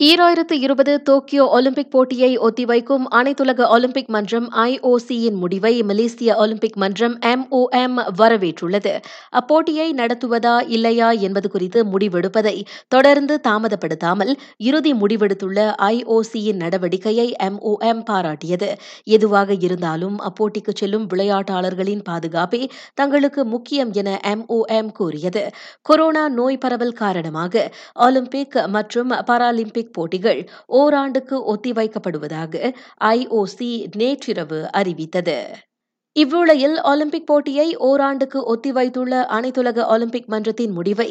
ஈராயிரத்து இருபது Tokyo Olympic போட்டியை ஒத்திவைக்கும் அனைத்துலக ஒலிம்பிக் மன்றம் ஐஓசியின் முடிவை மலேசிய ஒலிம்பிக் மன்றம் எம்ஓஎம் வரவேற்றுள்ளது. அப்போட்டியை நடத்துவதா இல்லையா என்பது குறித்து முடிவெடுப்பதை தொடர்ந்து தாமதப்படுத்தாமல் இறுதி முடிவெடுத்துள்ள ஐஓசியின் நடவடிக்கையை எம்ஓஎம் பாராட்டியது. எதுவாக இருந்தாலும் அப்போட்டிக்கு செல்லும் விளையாட்டாளர்களின் பாதுகாப்பே தங்களுக்கு முக்கியம் என எம்ஓஎம் கூறியது. கொரோனா நோய் பரவல் காரணமாக ஒலிம்பிக் மற்றும் பாராலிம்பிக் போட்டிகள் ஓராண்டுக்கு ஒத்திவைக்கப்படுவதாக ஐஓசி நேற்றிரவு அறிவித்தது. இவ்வுளையில் ஒலிம்பிக் போட்டியை ஓராண்டுக்கு ஒத்திவைத்துள்ள அனைத்துலக ஒலிம்பிக் மன்றத்தின் முடிவை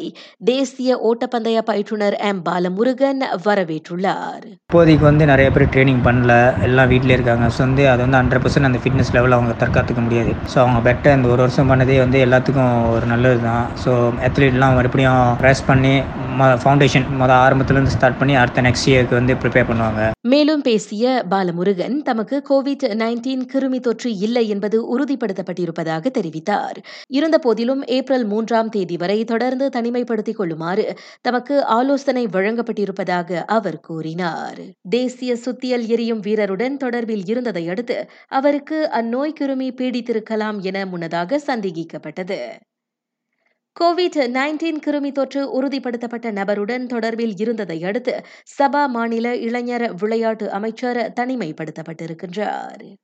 தேசிய ஓட்டப்பந்தய பயிற்றுனர் எம். பாலமுருகன் வரவேற்றுள்ளார். இப்போதைக்கு வந்து நிறைய பேர் ட்ரைனிங் பண்ணல. எல்லாம் வீட்டிலே இருக்காங்க. ஸோ வந்து அது வந்து ஹண்ட்ரட் பர்சன்ட் அந்த ஃபிட்னஸ் லெவல் அவங்க தற்காத்துக்க முடியாது. ஸோ அவங்க பெட்டர் இந்த ஒரு வருஷம் பண்ணதே வந்து எல்லாத்துக்கும் ஒரு நல்லது தான் ஸோ அத்லீட்லாம் மறுபடியும் ப்ரெஸ் பண்ணி ஃபவுண்டேஷன் மொதல் ஆரம்பத்துலேருந்து ஸ்டார்ட் பண்ணி அடுத்த நெக்ஸ்ட் இயருக்கு வந்து ப்ரிப்பேர் பண்ணுவாங்க. மேலும் பேசிய பாலமுருகன் தமக்கு கோவிட் நைன்டீன் கிருமி தொற்று இல்லை என்பது உறுதிப்படுத்தப்பட்டிருப்பதாக தெரிவித்தார். இருந்தபோதிலும் ஏப்ரல் மூன்றாம் தேதி வரை தொடர்ந்து தனிமைப்படுத்திக் கொள்ளுமாறு தமக்கு ஆலோசனை வழங்கப்பட்டிருப்பதாக அவர் கூறினார். தேசிய சுத்தியல் எரியும் வீரருடன் தொடர்பில் இருந்ததை அடுத்து அவருக்கு அந்நோய் கிருமி பீடித்திருக்கலாம் என முன்னதாக சந்தேகிக்கப்பட்டது. கோவிட் நைன்டீன் கிருமி தொற்று உறுதிப்படுத்தப்பட்ட நபருடன் தொடர்பில் இருந்ததை அடுத்து சபா மாநில இளைஞர் விளையாட்டு அமைச்சர் தனிமைப்படுத்தப்பட்டிருக்கின்றார்.